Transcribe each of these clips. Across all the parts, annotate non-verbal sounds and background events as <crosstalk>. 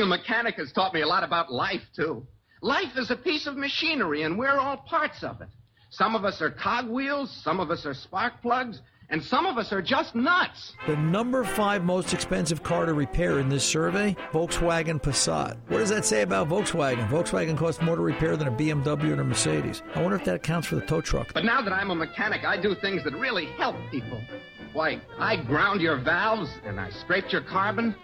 Being a mechanic has taught me a lot about life, too. Life is a piece of machinery, and we're all parts of it. Some of us are cogwheels, some of us are spark plugs, and some of us are just nuts. The number five most expensive car to repair in this survey, Volkswagen Passat. What does that say about Volkswagen? Volkswagen costs more to repair than a BMW or a Mercedes. I wonder if that accounts for the tow truck. But now that I'm a mechanic, I do things that really help people. Why, I ground your valves and I scraped your carbon.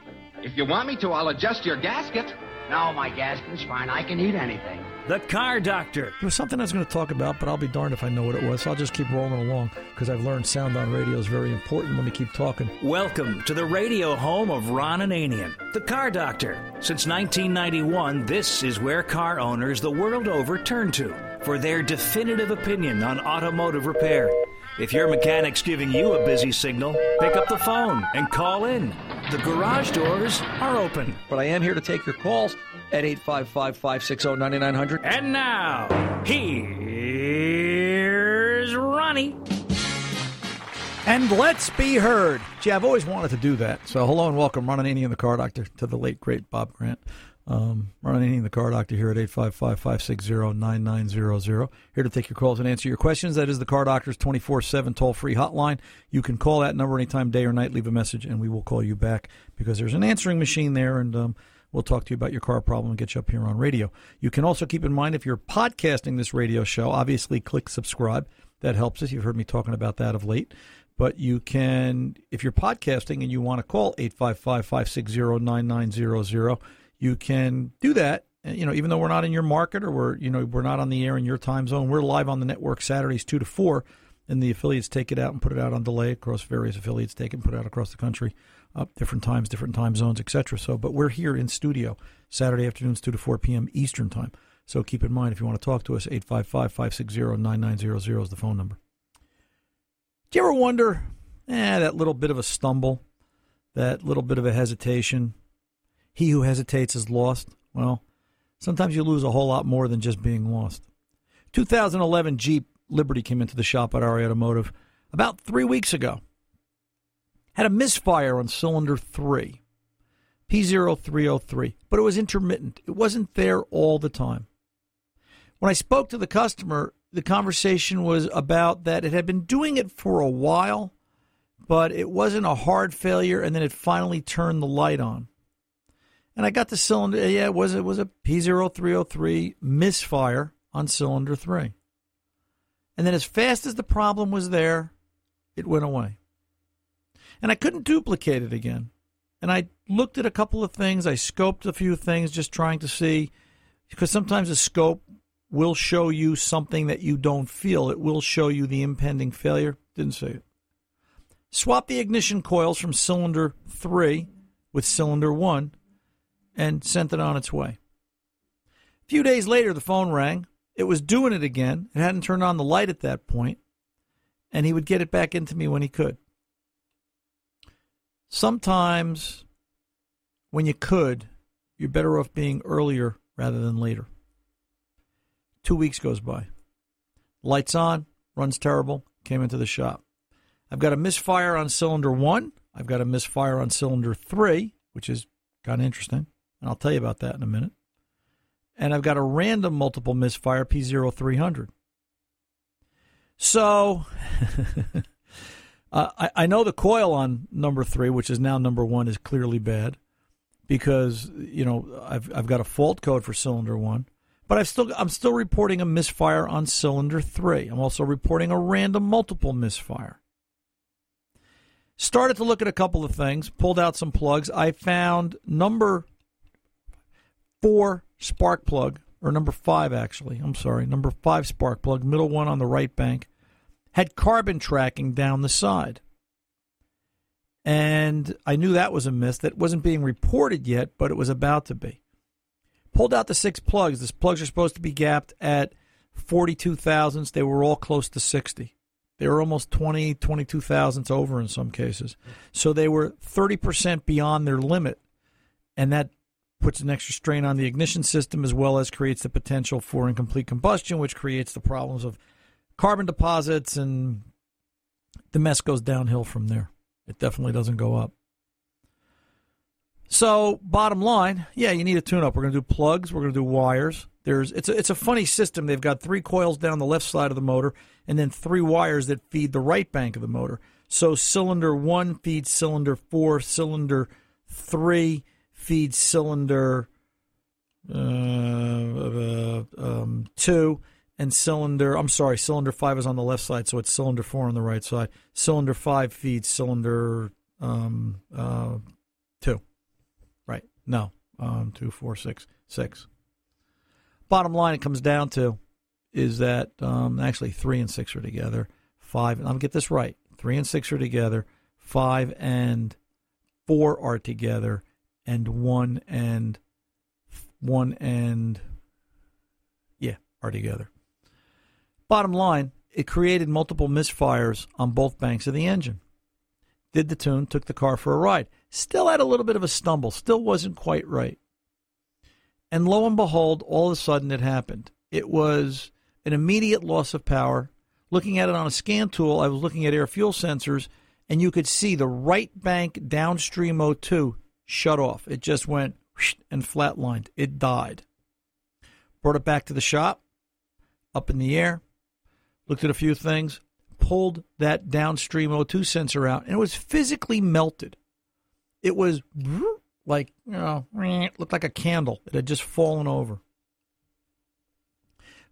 If you want me to, I'll adjust your gasket. No, my gasket's fine. I can eat anything. The Car Doctor. It was something I was going to talk about, but I'll be darned if I know what it was. So I'll just keep rolling along because I've learned sound on radio is very important. Let me keep talking. Welcome to the radio home of Ron Ananian, the Car Doctor. Since 1991, this is where car owners the world over turn to for their definitive opinion on automotive repair. If your mechanic's giving you a busy signal, pick up the phone and call in. The garage doors are open. But I am here to take your calls at 855 560 9900. And now, here's Ronnie. And let's be heard. Gee, I've always wanted to do that. So hello and welcome, Ron Ananian, the car doctor, to the late, great Bob Grant. Um, Ron Ananian, the car doctor, here at 855-560-9900. Here to take your calls and answer your questions. That is the car doctor's 24-7 toll-free hotline. You can call that number anytime, day or night. Leave a message, and we will call you back because there's an answering machine there, and um, we'll talk to you about your car problem and get you up here on radio. You can also keep in mind if you're podcasting this radio show, obviously click subscribe. That helps us. You've heard me talking about that of late. But you can, if you're podcasting and you want to call 855 560 9900, you can do that. You know, even though we're not in your market or we're you know we're not on the air in your time zone, we're live on the network Saturdays two to four, and the affiliates take it out and put it out on delay across various affiliates. Take it and put it out across the country, up different times, different time zones, etc. So, but we're here in studio Saturday afternoons two to four p.m. Eastern time. So keep in mind if you want to talk to us, 855-560-9900 is the phone number. Do you ever wonder, eh, that little bit of a stumble, that little bit of a hesitation? He who hesitates is lost. Well, sometimes you lose a whole lot more than just being lost. 2011 Jeep Liberty came into the shop at RA Automotive about three weeks ago. Had a misfire on cylinder 3, P0303, but it was intermittent. It wasn't there all the time. When I spoke to the customer, the conversation was about that it had been doing it for a while, but it wasn't a hard failure, and then it finally turned the light on. And I got the cylinder. Yeah, it was it was a P0303 misfire on cylinder three. And then, as fast as the problem was there, it went away. And I couldn't duplicate it again. And I looked at a couple of things. I scoped a few things, just trying to see, because sometimes a scope will show you something that you don't feel. It will show you the impending failure. Didn't see it. Swap the ignition coils from cylinder three with cylinder one and sent it on its way. A few days later, the phone rang. It was doing it again. It hadn't turned on the light at that point, and he would get it back into me when he could. Sometimes, when you could, you're better off being earlier rather than later. Two weeks goes by. Lights on, runs terrible, came into the shop. I've got a misfire on cylinder one. I've got a misfire on cylinder three, which is kind of interesting. And I'll tell you about that in a minute. And I've got a random multiple misfire P0300. So <laughs> uh, I, I know the coil on number three, which is now number one, is clearly bad because you know I've I've got a fault code for cylinder one, but I've still I'm still reporting a misfire on cylinder three. I'm also reporting a random multiple misfire. Started to look at a couple of things, pulled out some plugs. I found number four spark plug, or number five actually, I'm sorry, number five spark plug, middle one on the right bank, had carbon tracking down the side. And I knew that was a miss. That wasn't being reported yet, but it was about to be. Pulled out the six plugs. These plugs are supposed to be gapped at 42 thousandths. They were all close to 60. They were almost 20, 22 thousandths over in some cases. So they were 30% beyond their limit. And that puts an extra strain on the ignition system as well as creates the potential for incomplete combustion, which creates the problems of carbon deposits, and the mess goes downhill from there. It definitely doesn't go up. So, bottom line, yeah, you need a tune up. We're going to do plugs, we're going to do wires. There's it's a, it's a funny system. They've got three coils down the left side of the motor and then three wires that feed the right bank of the motor. So, cylinder 1 feeds cylinder 4, cylinder 3 feeds cylinder uh, uh, um, 2 and cylinder I'm sorry, cylinder 5 is on the left side, so it's cylinder 4 on the right side. Cylinder 5 feeds cylinder um, uh, 2. Right. No. Um, two, four, six, six. Bottom line, it comes down to is that um, actually three and six are together. Five, I'm get this right. Three and six are together. Five and four are together, and one and one and yeah are together. Bottom line, it created multiple misfires on both banks of the engine. Did the tune, took the car for a ride. Still had a little bit of a stumble, still wasn't quite right. And lo and behold, all of a sudden it happened. It was an immediate loss of power. Looking at it on a scan tool, I was looking at air fuel sensors, and you could see the right bank downstream O2 shut off. It just went and flatlined. It died. Brought it back to the shop, up in the air, looked at a few things, pulled that downstream O2 sensor out, and it was physically melted. It was like, you know, looked like a candle. It had just fallen over.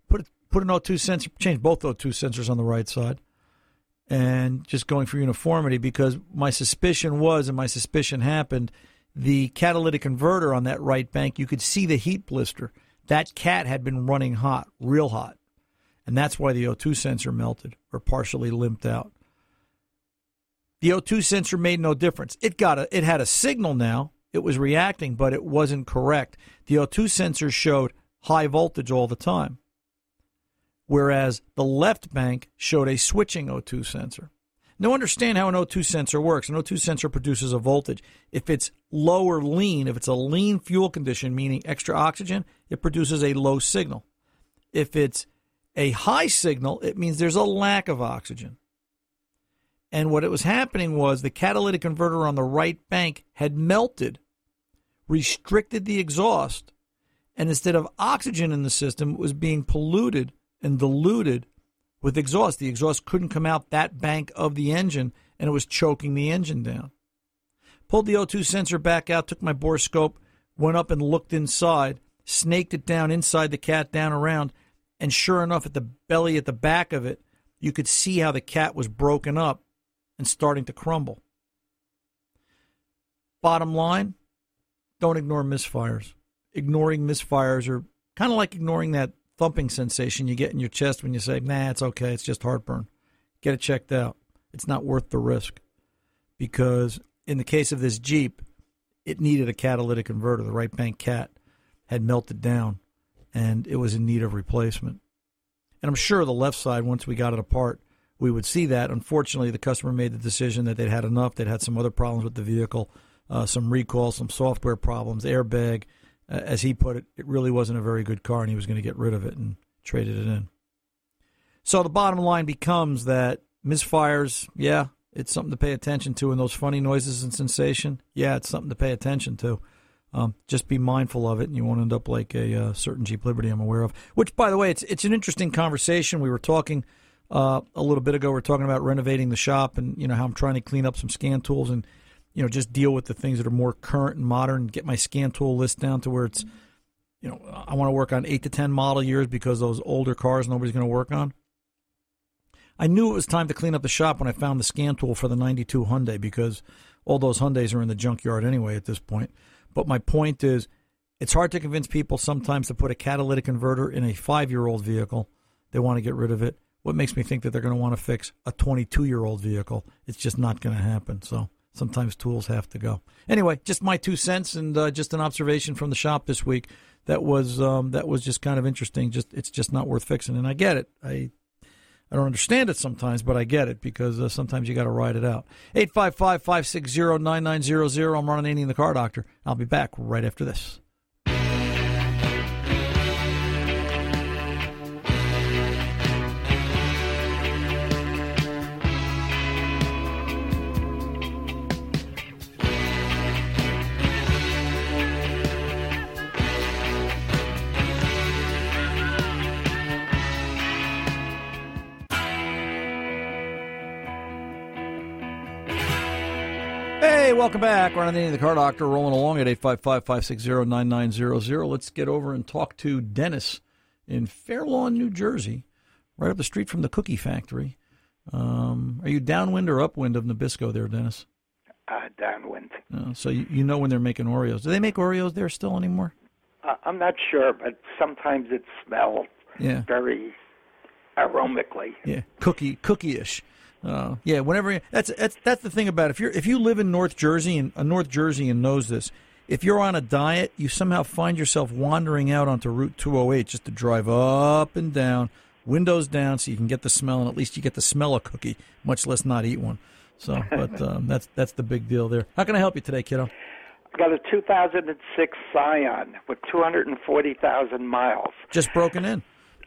Put put an O2 sensor, change both O2 sensors on the right side, and just going for uniformity because my suspicion was, and my suspicion happened, the catalytic converter on that right bank, you could see the heat blister. That cat had been running hot, real hot. And that's why the O2 sensor melted or partially limped out. The O2 sensor made no difference. It got a, it had a signal now. It was reacting, but it wasn't correct. The O2 sensor showed high voltage all the time, whereas the left bank showed a switching O2 sensor. Now, understand how an O2 sensor works. An O2 sensor produces a voltage. If it's low or lean, if it's a lean fuel condition, meaning extra oxygen, it produces a low signal. If it's a high signal, it means there's a lack of oxygen. And what it was happening was the catalytic converter on the right bank had melted, restricted the exhaust, and instead of oxygen in the system, it was being polluted and diluted with exhaust. The exhaust couldn't come out that bank of the engine, and it was choking the engine down. Pulled the O2 sensor back out, took my borescope, went up and looked inside, snaked it down inside the cat, down around, and sure enough, at the belly, at the back of it, you could see how the cat was broken up and starting to crumble. Bottom line don't ignore misfires. Ignoring misfires are kind of like ignoring that thumping sensation you get in your chest when you say, nah, it's okay, it's just heartburn. Get it checked out. It's not worth the risk. Because in the case of this Jeep, it needed a catalytic converter. The right bank cat had melted down and it was in need of replacement. And I'm sure the left side, once we got it apart, we would see that. Unfortunately, the customer made the decision that they'd had enough. They'd had some other problems with the vehicle, uh, some recalls, some software problems, airbag. As he put it, it really wasn't a very good car, and he was going to get rid of it and traded it in. So the bottom line becomes that misfires, yeah, it's something to pay attention to, and those funny noises and sensation, yeah, it's something to pay attention to. Um, just be mindful of it, and you won't end up like a uh, certain Jeep Liberty I'm aware of. Which, by the way, it's it's an interesting conversation. We were talking uh, a little bit ago. We are talking about renovating the shop, and you know how I'm trying to clean up some scan tools, and you know just deal with the things that are more current and modern. Get my scan tool list down to where it's, you know, I want to work on eight to ten model years because those older cars nobody's going to work on. I knew it was time to clean up the shop when I found the scan tool for the '92 Hyundai because all those Hyundais are in the junkyard anyway at this point. But my point is, it's hard to convince people sometimes to put a catalytic converter in a five year old vehicle. They want to get rid of it. What makes me think that they're going to want to fix a 22 year old vehicle? It's just not going to happen. So sometimes tools have to go. Anyway, just my two cents and uh, just an observation from the shop this week that was um, that was just kind of interesting. Just it's just not worth fixing, and I get it. I I don't understand it sometimes, but I get it because uh, sometimes you got to ride it out. 855 560 9900. I'm Ron in the Car Doctor. I'll be back right after this. Welcome back. We're on the end of the car doctor, rolling along at 855-560-9900. Let's get over and talk to Dennis in Fair Lawn, New Jersey, right up the street from the cookie factory. Um, are you downwind or upwind of Nabisco there, Dennis? Uh, downwind. Uh, so you, you know when they're making Oreos. Do they make Oreos there still anymore? Uh, I'm not sure, but sometimes it smells Yeah. very aromically. Yeah, cookie cookie-ish. Uh, yeah, whenever that's that's that's the thing about it. if you're if you live in North Jersey and uh, North Jersey and knows this, if you're on a diet, you somehow find yourself wandering out onto Route 208 just to drive up and down, windows down, so you can get the smell, and at least you get the smell of cookie, much less not eat one. So, but <laughs> um, that's that's the big deal there. How can I help you today, kiddo? I got a 2006 Scion with 240,000 miles. Just broken in.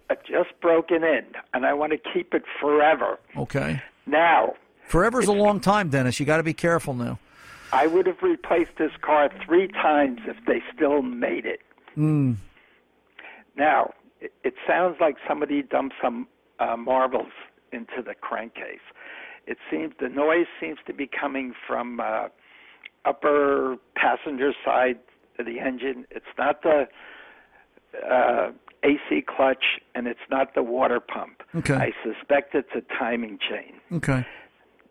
Uh, just broken in, and I want to keep it forever. Okay. Now, Forever's a long time, Dennis. You got to be careful now. I would have replaced this car three times if they still made it. Mm. Now, it, it sounds like somebody dumped some uh, marbles into the crankcase. It seems the noise seems to be coming from uh, upper passenger side of the engine. It's not the uh, AC clutch, and it's not the water pump. Okay. I suspect it's a timing chain. Okay.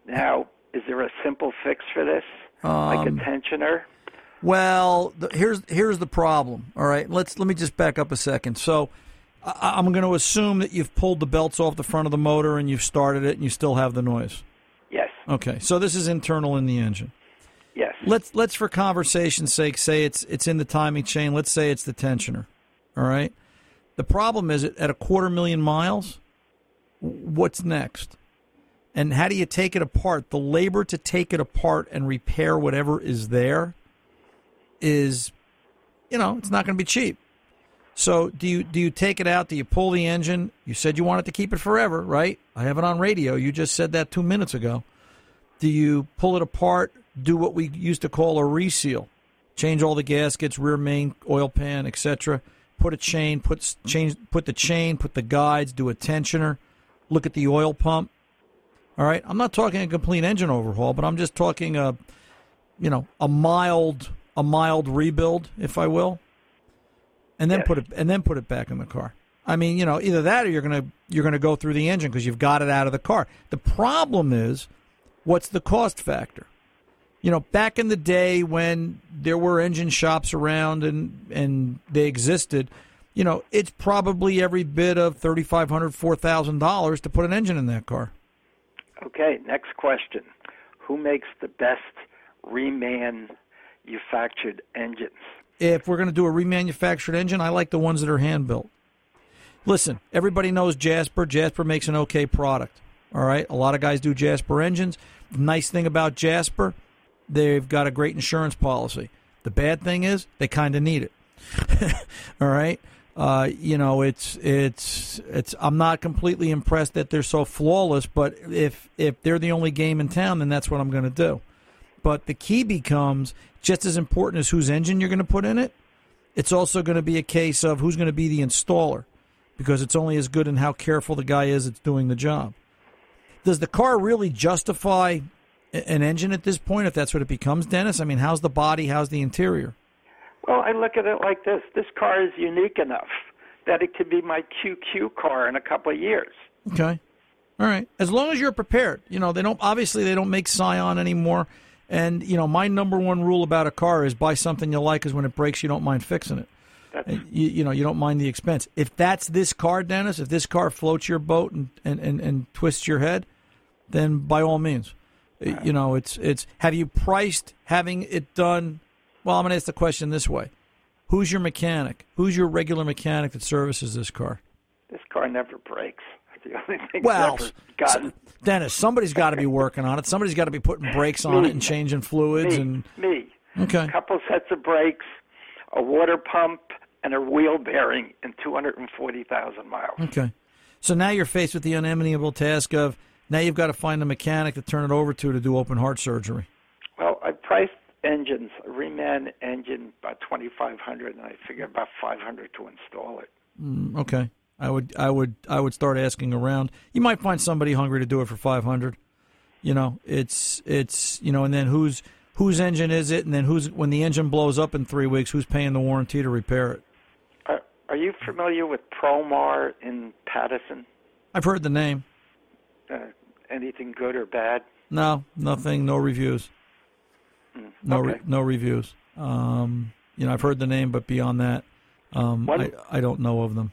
Now, is there a simple fix for this, like a Um, tensioner? Well, the, here's here's the problem. All right, let's let me just back up a second. So, I, I'm going to assume that you've pulled the belts off the front of the motor and you've started it, and you still have the noise. Yes. Okay, so this is internal in the engine. Yes. Let's let's for conversation's sake say it's it's in the timing chain. Let's say it's the tensioner. All right. The problem is at a quarter million miles, what's next? And how do you take it apart? The labor to take it apart and repair whatever is there is, you know, it's not going to be cheap. So do you do you take it out? Do you pull the engine? You said you wanted to keep it forever, right? I have it on radio. You just said that two minutes ago. Do you pull it apart? Do what we used to call a reseal, change all the gaskets, rear main, oil pan, etc. Put a chain, put change, put the chain, put the guides, do a tensioner, look at the oil pump. All right, I'm not talking a complete engine overhaul, but I'm just talking a, you know, a mild, a mild rebuild, if I will, and then Yes. put it and then put it back in the car. I mean, you know, either that or you're gonna you're gonna go through the engine because you've got it out of the car. The problem is, what's the cost factor? You know, back in the day when there were engine shops around and and they existed, you know, it's probably every bit of thirty five hundred, four thousand dollars to put an engine in that car. Okay, next question. Who makes the best remanufactured engines? if we're going to do a remanufactured engine, I like the ones that are hand built. Listen, everybody knows Jasper. Jasper makes an okay product. All right, a lot of guys do Jasper engines. The nice thing about Jasper, they've got a great insurance policy. The bad thing is they kind of need it. <laughs> all right, uh, you know it's it's it's. I'm not completely impressed that they're so flawless, but if if they're the only game in town, then that's what I'm going to do. But the key becomes just as important as whose engine you're going to put in it. It's also going to be a case of who's going to be the installer because it's only as good in how careful the guy is that's doing the job. Does the car really justify an engine at this point if that's what it becomes, Dennis? I mean, how's the body? How's the interior? Well, I look at it like this. This car is unique enough that it could be my QQ car in a couple of years. Okay. All right. As long as you're prepared. You know, they don't obviously they don't make Scion anymore. And, you know, my number one rule about a car is buy something you like because when it breaks you don't mind fixing it. You, you know, you don't mind the expense. If that's this car, Dennis, if this car floats your boat and, and, and, and twists your head, then by all means. You know, it's it's have you priced having it done well, I'm gonna ask the question this way. Who's your mechanic? Who's your regular mechanic that services this car? this car never breaks. It's the only thing Well, that's ever gotten s- Dennis, somebody's got to be working on it. Somebody's got to be putting brakes on Me. it and changing fluids me. and me. okay. A couple sets of brakes, a water pump, and a wheel bearing in 240,000 miles. Okay. So now you're faced with the unenviable task of now you've got to find a mechanic to turn it over to to do open heart surgery. Well, I priced engines, a reman engine, about 2,500, and I figured about 500 to install it. Mm, okay. I would I would I would start asking around. You might find somebody hungry to do it for 500. You know, it's it's you know, and then who's whose engine is it, and then who's when the engine blows up in three weeks, who's paying the warranty to repair it? Are, are you familiar with Promar in Paterson? I've heard the name. Uh, anything good or bad? No, nothing. No reviews. No, okay. re- no reviews. Um, you know, I've heard the name, but beyond that, um, What- I, I don't know of them.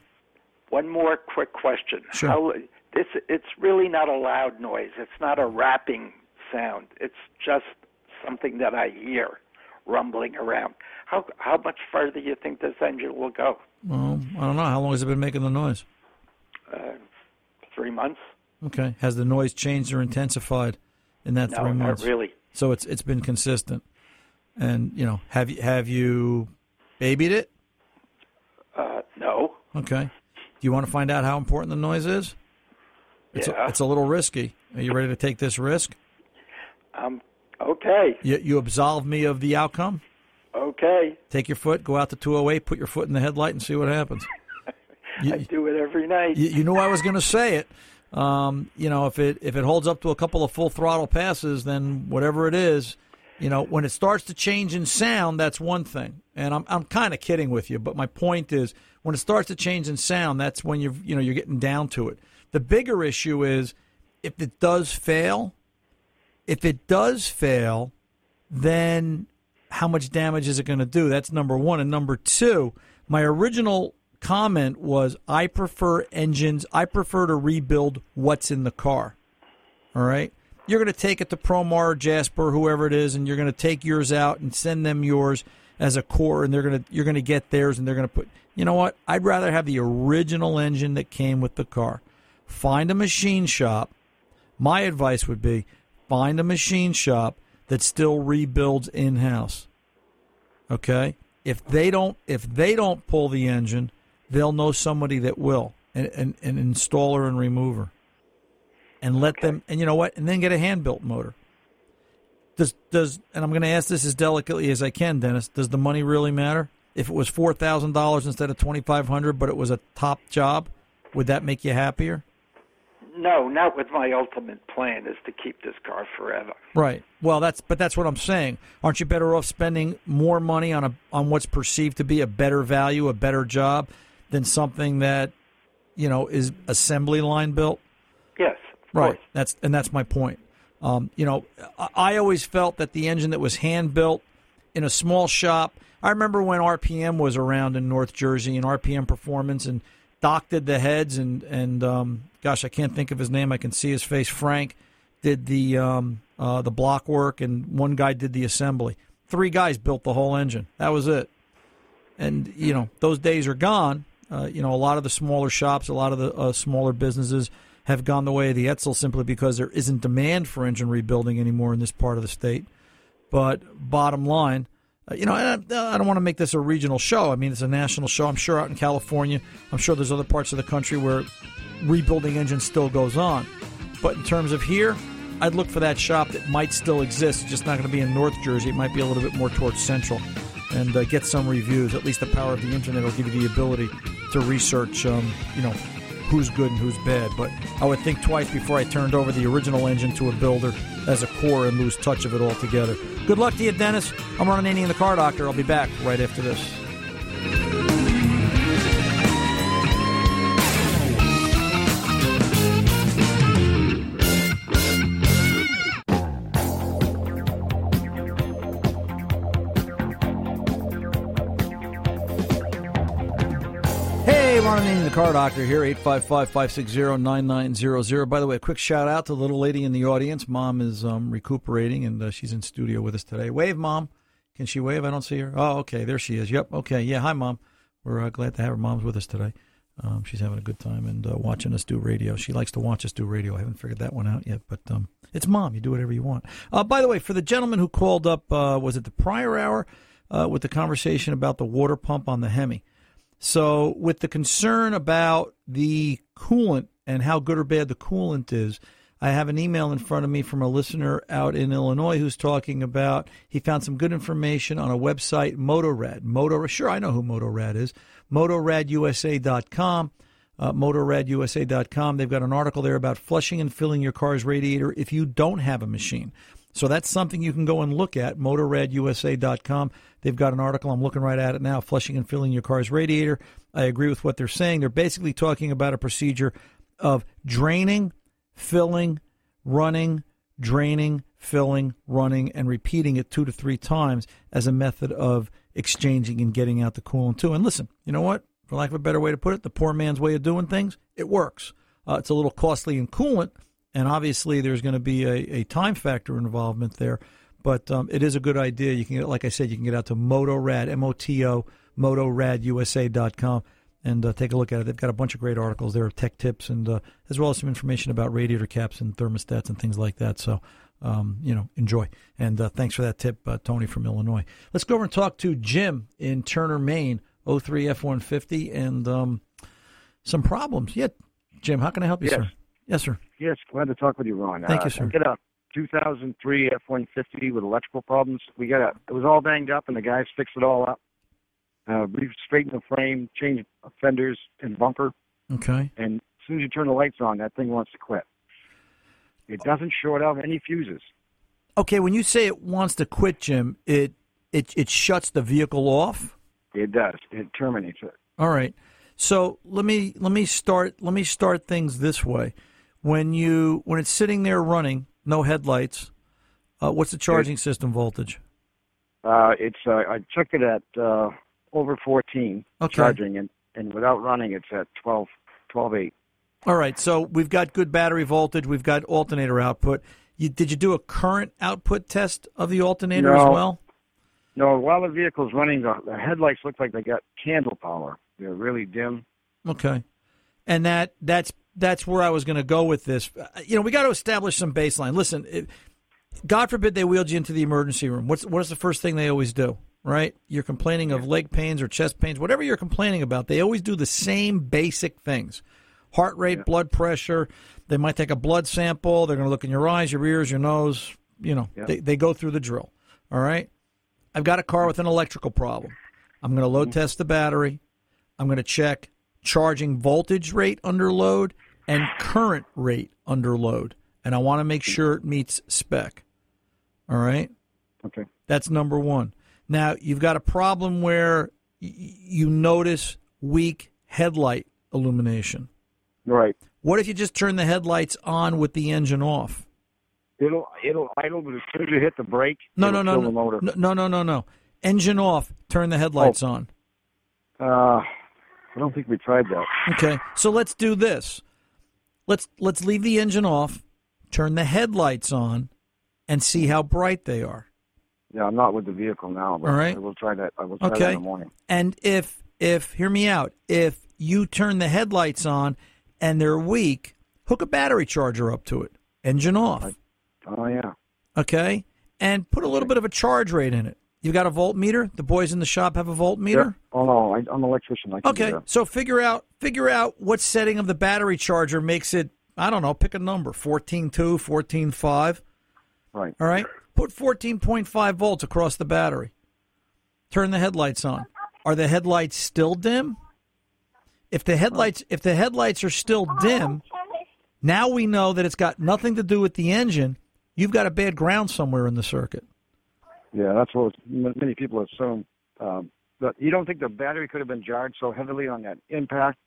One more quick question. Sure. How, this it's really not a loud noise. It's not a rapping sound. It's just something that I hear rumbling around. How how much further do you think this engine will go? Well, I don't know. How long has it been making the noise? Uh, three months? Okay. Has the noise changed or intensified in that No, three not months? really. So it's it's been consistent. And you know, have you have you babied it? Uh, no. Okay. Do you want to find out how important the noise is? It's Yeah. a, it's a little risky. Are you ready to take this risk? Um. Okay. You you absolve me of the outcome. Okay. Take your foot, go out to 208, put your foot in the headlight, and see what happens. <laughs> I You, do it every night. you, you knew I was going to say it. Um, you know, if it if it holds up to a couple of full throttle passes, then whatever it is, you know, when it starts to change in sound, that's one thing. And I'm I'm kind of kidding with you, but my point is, when it starts to change in sound, that's when you're you know you're getting down to it. The bigger issue is if it does fail. If it does fail, then how much damage is it going to do? That's number one. And number two, my original comment was I prefer engines, I prefer to rebuild what's in the car. All right? You're going to take it to Promar, Jasper, whoever it is, and you're going to take yours out and send them yours as a core, and they're going to you're going to get theirs, and they're going to put. You know what? I'd rather have the original engine that came with the car. Find a machine shop. My advice would be find a machine shop that still rebuilds in house. Okay? If they don't if they don't pull the engine, they'll know somebody that will. An, an, an installer and remover. And let them and you know what? And then get a hand built motor. Does does and I'm gonna ask this as delicately as I can, Dennis, does the money really matter? If it was four thousand dollars instead of twenty five hundred, but it was a top job, would that make you happier? No, not with my ultimate plan is to keep this car forever. Right. Well, that's but that's what I'm saying. Aren't you better off spending more money on a on what's perceived to be a better value, a better job, than something that you know is assembly line built? Yes, of Right. course. That's and that's my point. Um, you know, I, I always felt that the engine that was hand built in a small shop. I remember when RPM was around in North Jersey and RPM Performance and Doc did the heads and and um, gosh, I can't think of his name. I can see his face. Frank did the um, uh, the block work and one guy did the assembly. Three guys built the whole engine. That was it. And you know those days are gone. Uh, you know a lot of the smaller shops, a lot of the uh, smaller businesses have gone the way of the Edsel simply because there isn't demand for engine rebuilding anymore in this part of the state. But bottom line, uh, you know, I, I don't want to make this a regional show. I mean, it's a national show. I'm sure out in California, I'm sure there's other parts of the country where rebuilding engines still goes on. But in terms of here, I'd look for that shop that might still exist. It's just not going to be in North Jersey. It might be a little bit more towards Central. And uh, get some reviews. At least the power of the internet will give you the ability to research, um, you know, who's good and who's bad. But I would think twice before I turned over the original engine to a builder as a core and lose touch of it altogether. Good luck to you, Dennis. I'm Ron in the Car Doctor. I'll be back right after this. Car Doctor here, 855-560-9900. By the way, a quick shout out to the little lady in the audience. Mom is um, recuperating, and uh, she's in studio with us today. Wave, Mom. Can she wave? I don't see her. Oh, okay, there she is. Yep, okay. Yeah, hi, Mom. We're uh, glad to have her. Mom's with us today. Um, she's having a good time and uh, watching us do radio. She likes to watch us do radio. I haven't figured that one out yet, but um, it's Mom. You do whatever you want. Uh, by the way, for the gentleman who called up, uh, was it the prior hour uh, with the conversation about the water pump on the Hemi? So, with the concern about the coolant and how good or bad the coolant is, I have an email in front of me from a listener out in Illinois who's talking about he found some good information on a website, Motorad. Motor, sure, I know who Motorad is. MotoradUSA.com. Uh, MotoradUSA.com. They've got an article there about flushing and filling your car's radiator if you don't have a machine. So that's something you can go and look at, motoradusa.com. They've got an article. I'm looking right at it now, flushing and filling your car's radiator. I agree with what they're saying. They're basically talking about a procedure of draining, filling, running, draining, filling, running, and repeating it two to three times as a method of exchanging and getting out the coolant too. And listen, you know what? For lack of a better way to put it, the poor man's way of doing things, it works. Uh, it's a little costly in coolant, and obviously there's going to be a, a time factor involvement there. But um, it is a good idea. You can, get, like I said, you can get out to Motorad, M-O-T-O, motoradusa.com and uh, take a look at it. They've got a bunch of great articles there, tech tips, and uh, as well as some information about radiator caps and thermostats and things like that. So, um, you know, enjoy. And uh, thanks for that tip, uh, Tony from Illinois. Let's go over and talk to Jim in Turner, Maine, 03 F-150, and um, some problems. Yeah, Jim, how can I help you, yes. sir? Yes, sir. Yes, glad to talk with you, Ron. Thank uh, you, sir. Get a 2003 F-150 with electrical problems. We got a, it was all banged up, and the guys fixed it all up. Uh, we straightened the frame, changed fenders and bumper, Okay. and as soon as you turn the lights on, that thing wants to quit. It doesn't short out any fuses. Okay, when you say it wants to quit, Jim, it it it shuts the vehicle off. It does. It terminates it. All right. So let me let me start let me start things this way. When you when it's sitting there running, no headlights, uh, what's the charging system voltage? Uh, it's uh, I checked it at uh, over 14 Okay. charging, and, and without running, it's at 12, 12 8. All right. So we've got good battery voltage. We've got alternator output. You, did you do a current output test of the alternator as well? No, while the vehicle's running, the, the headlights look like they got candle power. They're really dim. Okay. And that that's that's where I was going to go with this. Uh, You know, we got to establish some baseline. Listen, it, God forbid they wheeled you into the emergency room. What's what is the first thing they always do? Right? You're complaining of leg pains or chest pains, whatever you're complaining about. They always do the same basic things: heart rate, blood pressure. They might take a blood sample. They're going to look in your eyes, your ears, your nose. You know, Yeah. they they go through the drill. All right. I've got a car with an electrical problem. I'm going to load test the battery. I'm going to check charging voltage rate under load and current rate under load. And I want to make sure it meets spec. All right? Okay. That's number one. Now, you've got a problem where y- you notice weak headlight illumination. Right. What if you just turn the headlights on with the engine off? It'll it'll idle, but as soon as you hit the brake, No, it'll no, no, no, no, no, no, no, no. Engine off. Turn the headlights on. Uh, I don't think we tried that. Okay, so let's do this. Let's let's leave the engine off, turn the headlights on, and see how bright they are. Yeah, I'm not with the vehicle now, but All right. I will try that. I will try that Okay. in the morning. And if if hear me out, if you turn the headlights on and they're weak, hook a battery charger up to it. Engine off. Oh yeah. Okay? And put a little bit of a charge rate in it. You got a voltmeter? The boys in the shop have a voltmeter? Yeah. Oh no, I, I'm an electrician. Okay, so figure out figure out what setting of the battery charger makes it. I don't know. Pick a number: 14.2, 14.5. Right. All right. Put 14.5 volts across the battery. Turn the headlights on. Are the headlights still dim? If the headlights if the headlights are still dim, now we know that it's got nothing to do with the engine. You've got a bad ground somewhere in the circuit. Yeah, that's what many people assume. Um, but you don't think the battery could have been jarred so heavily on that impact?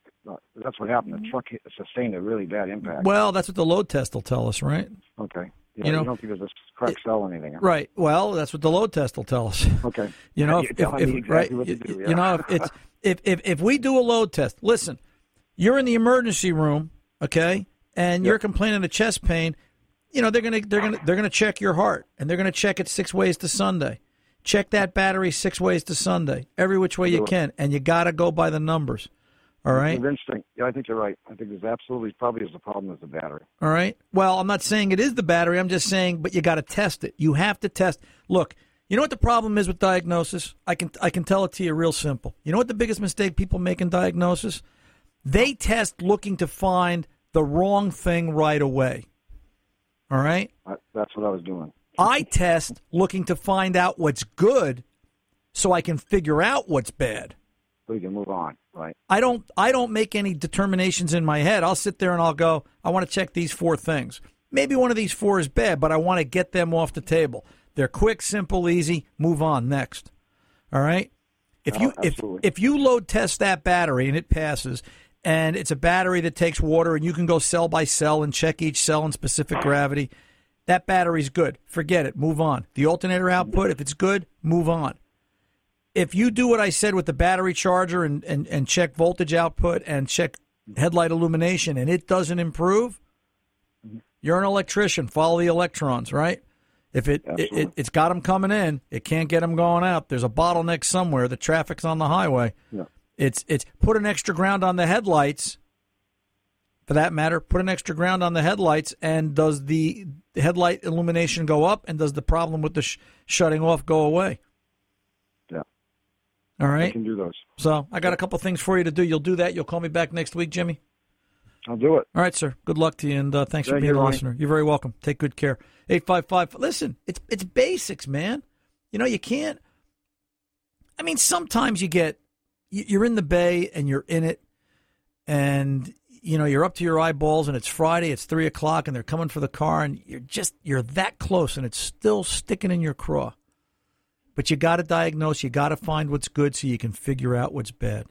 That's what happened. The truck sustained a really bad impact. Well, that's what the load test will tell us, right? okay. Yeah, you know- you don't think there's a cracked cell or anything? Right. Well, that's what the load test will tell us. <laughs> Okay. You know, if, if, if- exactly right, you, do, you know, if <laughs> it's if, if if we do a load test, listen, you're in the emergency room, okay, and you're complaining of chest pain. You know, they're gonna they're gonna they're gonna check your heart, and they're gonna check it six ways to Sunday. Check that battery six ways to Sunday, every which way you can, and you got to go by the numbers. All right. With instinct. Yeah, I think you're right. I think there's absolutely probably is the problem is the battery. All right. Well, I'm not saying it is the battery. I'm just saying, but you got to test it. You have to test. Look, you know what the problem is with diagnosis? I can I can tell it to you real simple. You know what the biggest mistake people make in diagnosis? They test looking to find the wrong thing right away. All right. I, that's what I was doing. I test looking to find out what's good, so I can figure out what's bad. So we can move on. Right. I don't I don't make any determinations in my head. I'll sit there and I'll go, I want to check these four things. maybe one of these four is bad, but I want to get them off the table. They're quick, simple, easy. Move on next. All right. If oh, you Oh, if if you load test that battery and it passes, and it's a battery that takes water, and you can go cell by cell and check each cell in specific gravity, that battery's good. Forget it. Move on. The alternator output, if it's good, move on. If you do what I said with the battery charger and, and, and check voltage output and check headlight illumination and it doesn't improve, you're an electrician. Follow the electrons, right? If it, it, it it's got them coming in, it can't get them going out. There's a bottleneck somewhere. The traffic's on the highway. Yeah. It's it's put an extra ground on the headlights. For that matter, put an extra ground on the headlights, and does the headlight illumination go up? And does the problem with the sh- shutting off go away? Yeah. All right. I can do those. So I got a couple things for you to do. You'll do that. You'll call me back next week, Jimmy. I'll do it. All right, sir. Good luck to you, and uh, thanks for being you, a Ronnie. listener. You're very welcome. Take good care. Eight five five. Listen, it's it's basics, man. You know you can't. I mean, sometimes you get you're in the bay and you're in it, and you know you're up to your eyeballs, and it's Friday, it's three o'clock, and they're coming for the car, and you're just you're that close, and it's still sticking in your craw. But you got to diagnose. You got to find what's good so you can figure out what's bad.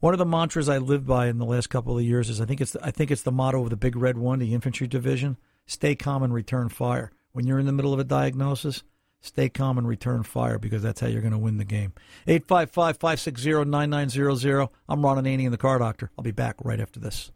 One of the mantras I lived by in the last couple of years is I think it's I think it's the motto of the Big Red One, the infantry division: stay calm and return fire. When you're in the middle of a diagnosis, stay calm and return fire because that's how you're going to win the game. 855-560-9900. I'm Ron Ananian, the Car Doctor. I'll be back right after this.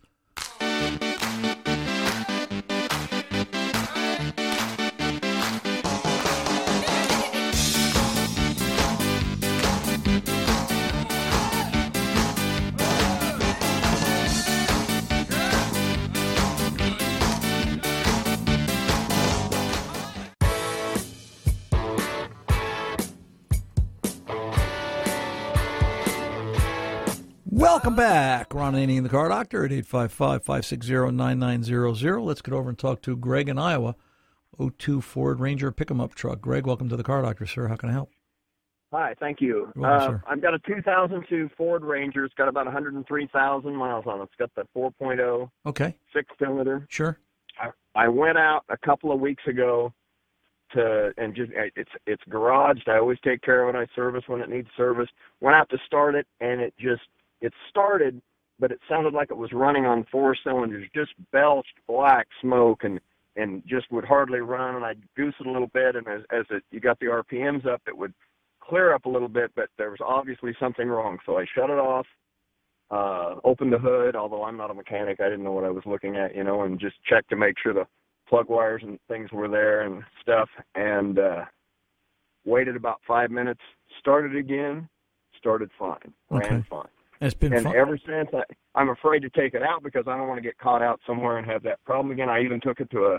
Back. Ron Ananian, the Car Doctor at 855-560-9900. Let's get over and talk to Greg in Iowa. 02 Ford Ranger pick 'em up truck. Greg, welcome to the Car Doctor, sir. How can I help? Hi, thank you. Welcome, Uh. I've got a 2002 Ford Ranger. It's got about 103,000 miles on it. It's got the 4.0 Okay, six cylinder. sure. I, I went out a couple of weeks ago to and just it's it's garaged. I always take care of it. I service when it needs service. Went out to start it, and it just it started, but it sounded like it was running on four cylinders. Just belched black smoke and and just would hardly run. And I'd goose it a little bit, and as as it you got the RPMs up, it would clear up a little bit. But there was obviously something wrong, so I shut it off uh, opened the hood, although I'm not a mechanic, I didn't know what I was looking at, you know, and just checked to make sure the plug wires and things were there and stuff. And uh, waited about five minutes, started again, started fine, Okay. ran fine. It's been And fun. ever since, I, I'm afraid to take it out because I don't want to get caught out somewhere and have that problem again. I even took it to a,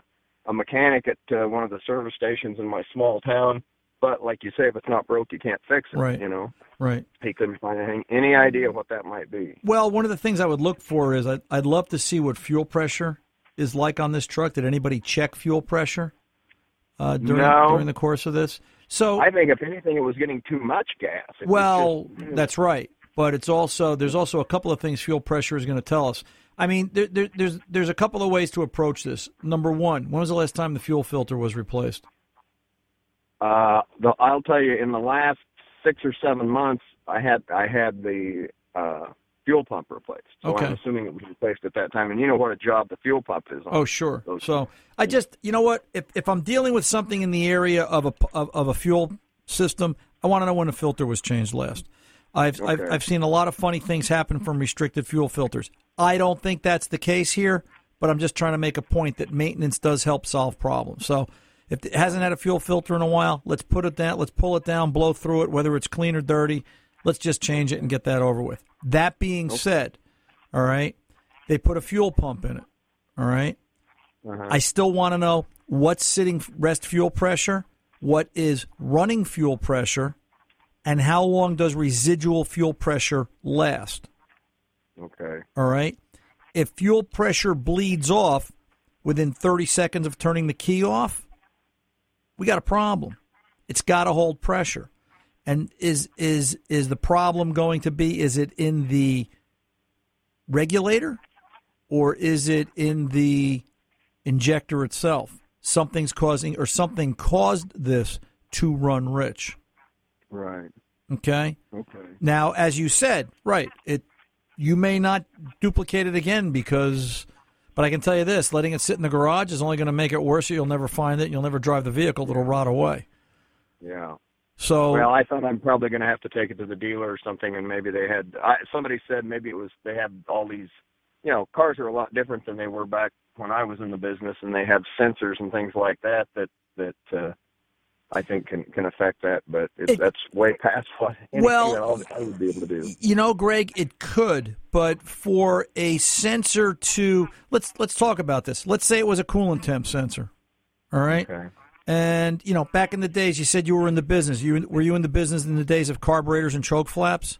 a mechanic at uh, one of the service stations in my small town. But like you say, if it's not broke, you can't fix it. Right. You know, right. he couldn't find anything, any idea what that might be. Well, one of the things I would look for is I'd, I'd love to see what fuel pressure is like on this truck. Did anybody check fuel pressure uh, during No. during the course of this? So I think if anything, it was getting too much gas. It Well, just- that's right. But it's also there's also a couple of things fuel pressure is going to tell us. I mean, there, there, there's there's a couple of ways to approach this. Number one, when was the last time the fuel filter was replaced? uh, the, I'll tell you, in the last six or seven months, I had I had the uh, fuel pump replaced. So Okay. I'm assuming it was replaced at that time. And you know what a job the fuel pump is. On. Oh, sure. those So I just, you know what? If if I'm dealing with something in the area of a of, of a fuel system, I want to know when the filter was changed last. I've, I've I've seen a lot of funny things happen from restricted fuel filters. I don't think that's the case here, but I'm just trying to make a point that maintenance does help solve problems. So if it hasn't had a fuel filter in a while, let's put it down, let's pull it down, blow through it, whether it's clean or dirty. Let's just change it and get that over with. That being said, all right, they put a fuel pump in it. All right. Uh-huh. I still want to know what's sitting rest fuel pressure, what is running fuel pressure, and how long does residual fuel pressure last. Okay. All right. If fuel pressure bleeds off within 30 seconds of turning the key off, we got a problem. It's got to hold pressure. And is is is the problem going to be is it in the regulator or is it in the injector itself. Something's causing, or something caused this to run rich. Right. Okay. Okay. Now, as you said, right, it you may not duplicate it again because, but I can tell you this: letting it sit in the garage is only going to make it worse. You'll never find it. You'll never drive the vehicle. It'll rot away. Yeah. So, Well, I thought I'm probably going to have to take it to the dealer or something, and maybe they had. I, somebody said maybe it was they had all these. You know, cars are a lot different than they were back when I was in the business, and they have sensors and things like that that that uh, I think can can affect that. But it, It- that's way past what anything Well- that I'll, would be able to do. you know, Greg, it could, but for a sensor to let's let's talk about this. Let's say it was a coolant temp sensor. All right. Okay. And you know, back in the days, you said you were in the business. You were you in the business in the days of carburetors and choke flaps?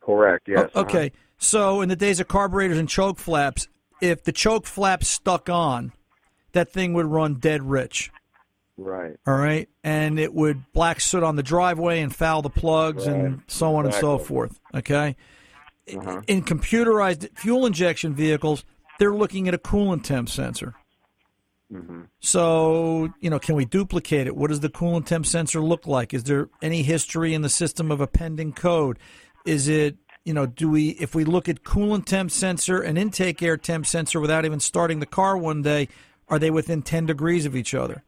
Correct. Yes. O- okay. So in the days of carburetors and choke flaps, if the choke flap stuck on, that thing would run dead rich. Right. All right, and it would black soot on the driveway and foul the plugs and so on and so forth. Okay. Uh-huh. In computerized fuel injection vehicles, they're looking at a coolant temp sensor. hmm So, you know, can we duplicate it? What does the coolant temp sensor look like? Is there any history in the system of a pending code? Is it, you know, do we, if we look at coolant temp sensor and intake air temp sensor without even starting the car one day, are they within 10 degrees of each other?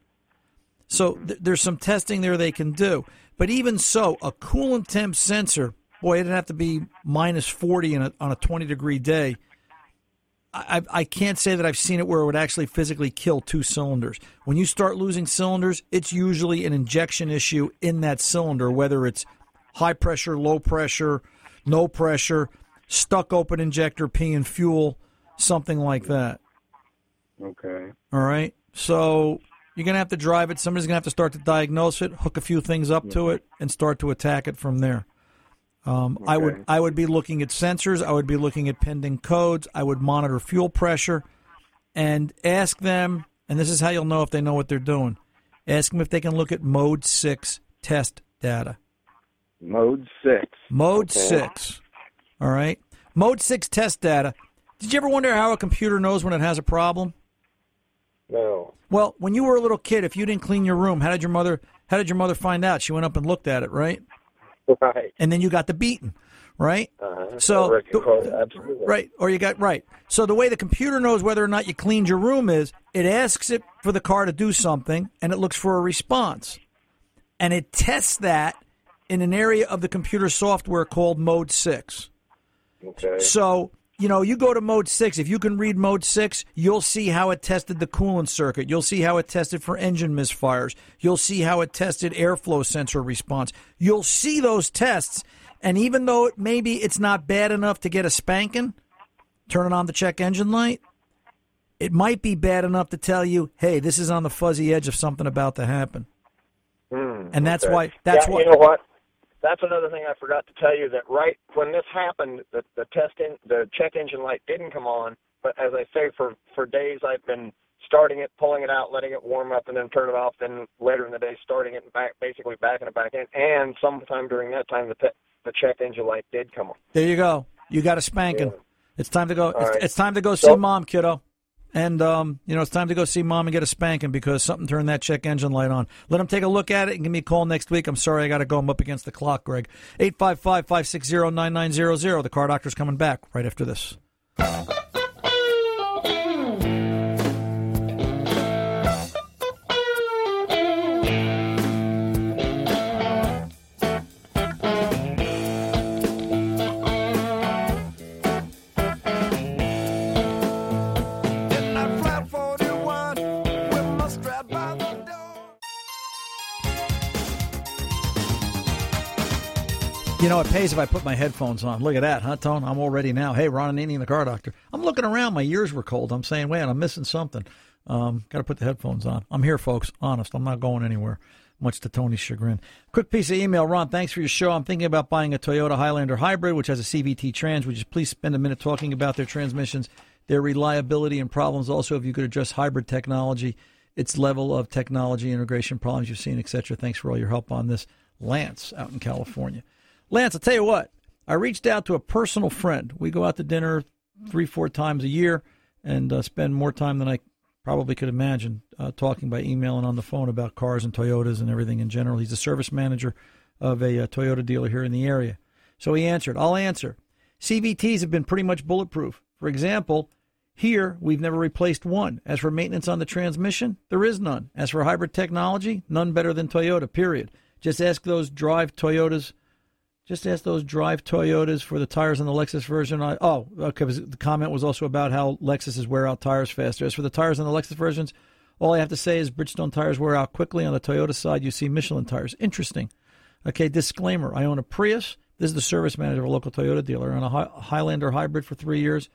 So th- there's some testing there they can do. But even so, a coolant temp sensor, boy, it'd have to be minus 40 in a, on a 20 degree day. I, I can't say that I've seen it where it would actually physically kill two cylinders. When you start losing cylinders, it's usually an injection issue in that cylinder, whether it's high pressure, low pressure, no pressure, stuck open injector, peeing fuel, something like that. Okay. All right. So you're going to have to drive it. Somebody's going to have to start to diagnose it, hook a few things up to it, and start to attack it from there. Um, I would I would be looking at sensors. I would be looking at pending codes. I would monitor fuel pressure, and ask them. And this is how you'll know if they know what they're doing. Ask them if they can look at Mode Six test data. Mode six. Mode Okay. six. All right. Mode six test data. Did you ever wonder how a computer knows when it has a problem? No. Well, when you were a little kid, if you didn't clean your room, how did your mother how did your mother find out? She went up and looked at it, right? Right. And then you got the beating, right? Uh-huh. So- absolutely. Right. Or you got right. So the way the computer knows whether or not you cleaned your room is it asks it for the car to do something and it looks for a response. And it tests that in an area of the computer software called mode 6. Okay. So, you know, you go to mode six. If you can read mode six, you'll see how it tested the coolant circuit. You'll see how it tested for engine misfires. You'll see how it tested airflow sensor response. You'll see those tests. And even though it, maybe it's not bad enough to get a spanking, turning on the check engine light, it might be bad enough to tell you, hey, this is on the fuzzy edge of something about to happen. Hmm, And that's okay. why- that's yeah, why- you know what. That's another thing I forgot to tell you. That right when this happened, the the test in, the check engine light didn't come on. But as I say, for for days I've been starting it, pulling it out, letting it warm up, and then turn it off. Then later in the day, starting it and back, basically backing it back in. And sometime during that time, the pe- the check engine light did come on. There you go. You got a spanking. Yeah. It's time to go. It's, right. it's time to go see So- mom, kiddo. And um, you know, it's time to go see mom and get a spanking because something turned that check engine light on. Let them take a look at it and give me a call next week. I'm sorry, I got to go. I'm up against the clock, Greg. 855-560-9900. The car doctor's coming back right after this. You know, it pays if I put my headphones on. Look at that, huh, Tone? I'm all ready now. Hey, Ron Ananian, the car doctor. I'm looking around. My ears were cold. I'm saying, wait, I'm missing something. Um, Got to put the headphones on. I'm here, folks. Honest. I'm not going anywhere, much to Tony's chagrin. Quick piece of email. Ron, thanks for your show. I'm thinking about buying a Toyota Highlander hybrid, which has a CVT trans. Would you please spend a minute talking about their transmissions, their reliability, and problems? Also, if you could address hybrid technology, its level of technology integration problems you've seen, etc. Thanks for all your help on this. Lance out in California. Lance, I'll tell you what. I reached out to a personal friend. We go out to dinner three, four times a year and uh, spend more time than I probably could imagine uh, talking by email and on the phone about cars and Toyotas and everything in general. He's a service manager of a, a uh, Toyota dealer here in the area. So he answered, I'll answer. CVTs have been pretty much bulletproof. For example, here we've never replaced one. As for maintenance on the transmission, there is none. As for hybrid technology, none better than Toyota, period. Just ask those drive Toyotas just ask those drive Toyotas for the tires on the Lexus version. I, oh, okay. The comment was also about how Lexuses wear out tires faster. As for the tires on the Lexus versions, all I have to say is Bridgestone tires wear out quickly. On the Toyota side, you see Michelin tires. Interesting. Okay, disclaimer I own a Prius. This is the service manager of a local Toyota dealer. on a Highlander hybrid for three years.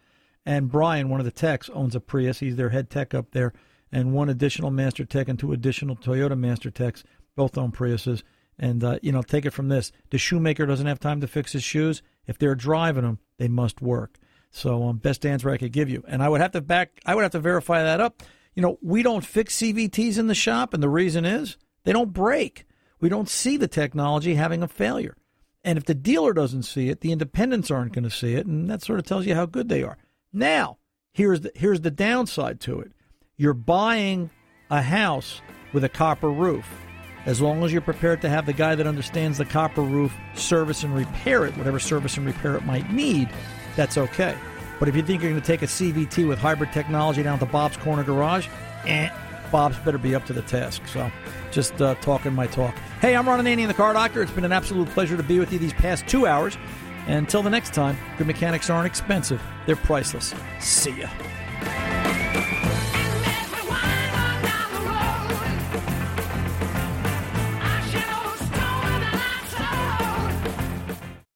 And Brian, one of the techs, owns a Prius. He's their head tech up there. And one additional master tech and two additional Toyota master techs both own Priuses. And uh, you know, take it from this: the shoemaker doesn't have time to fix his shoes. If they're driving them, they must work. So, um, best answer I could give you. And I would have to back. I would have to verify that up. You know, we don't fix CVTs in the shop, and the reason is they don't break. We don't see the technology having a failure. And if the dealer doesn't see it, the independents aren't going to see it, and that sort of tells you how good they are. Now, here's the here's the downside to it. You're buying a house with a copper roof as long as you're prepared to have the guy that understands the copper roof service and repair it, whatever service and repair it might need, that's okay. But if you think you're going to take a CVT with hybrid technology down to Bob's Corner Garage, eh, Bob's better be up to the task. So just uh, talking my talk. Hey, I'm Ron Ananian, the car doctor. It's been an absolute pleasure to be with you these past two hours. And until the next time, good mechanics aren't expensive, they're priceless. See ya.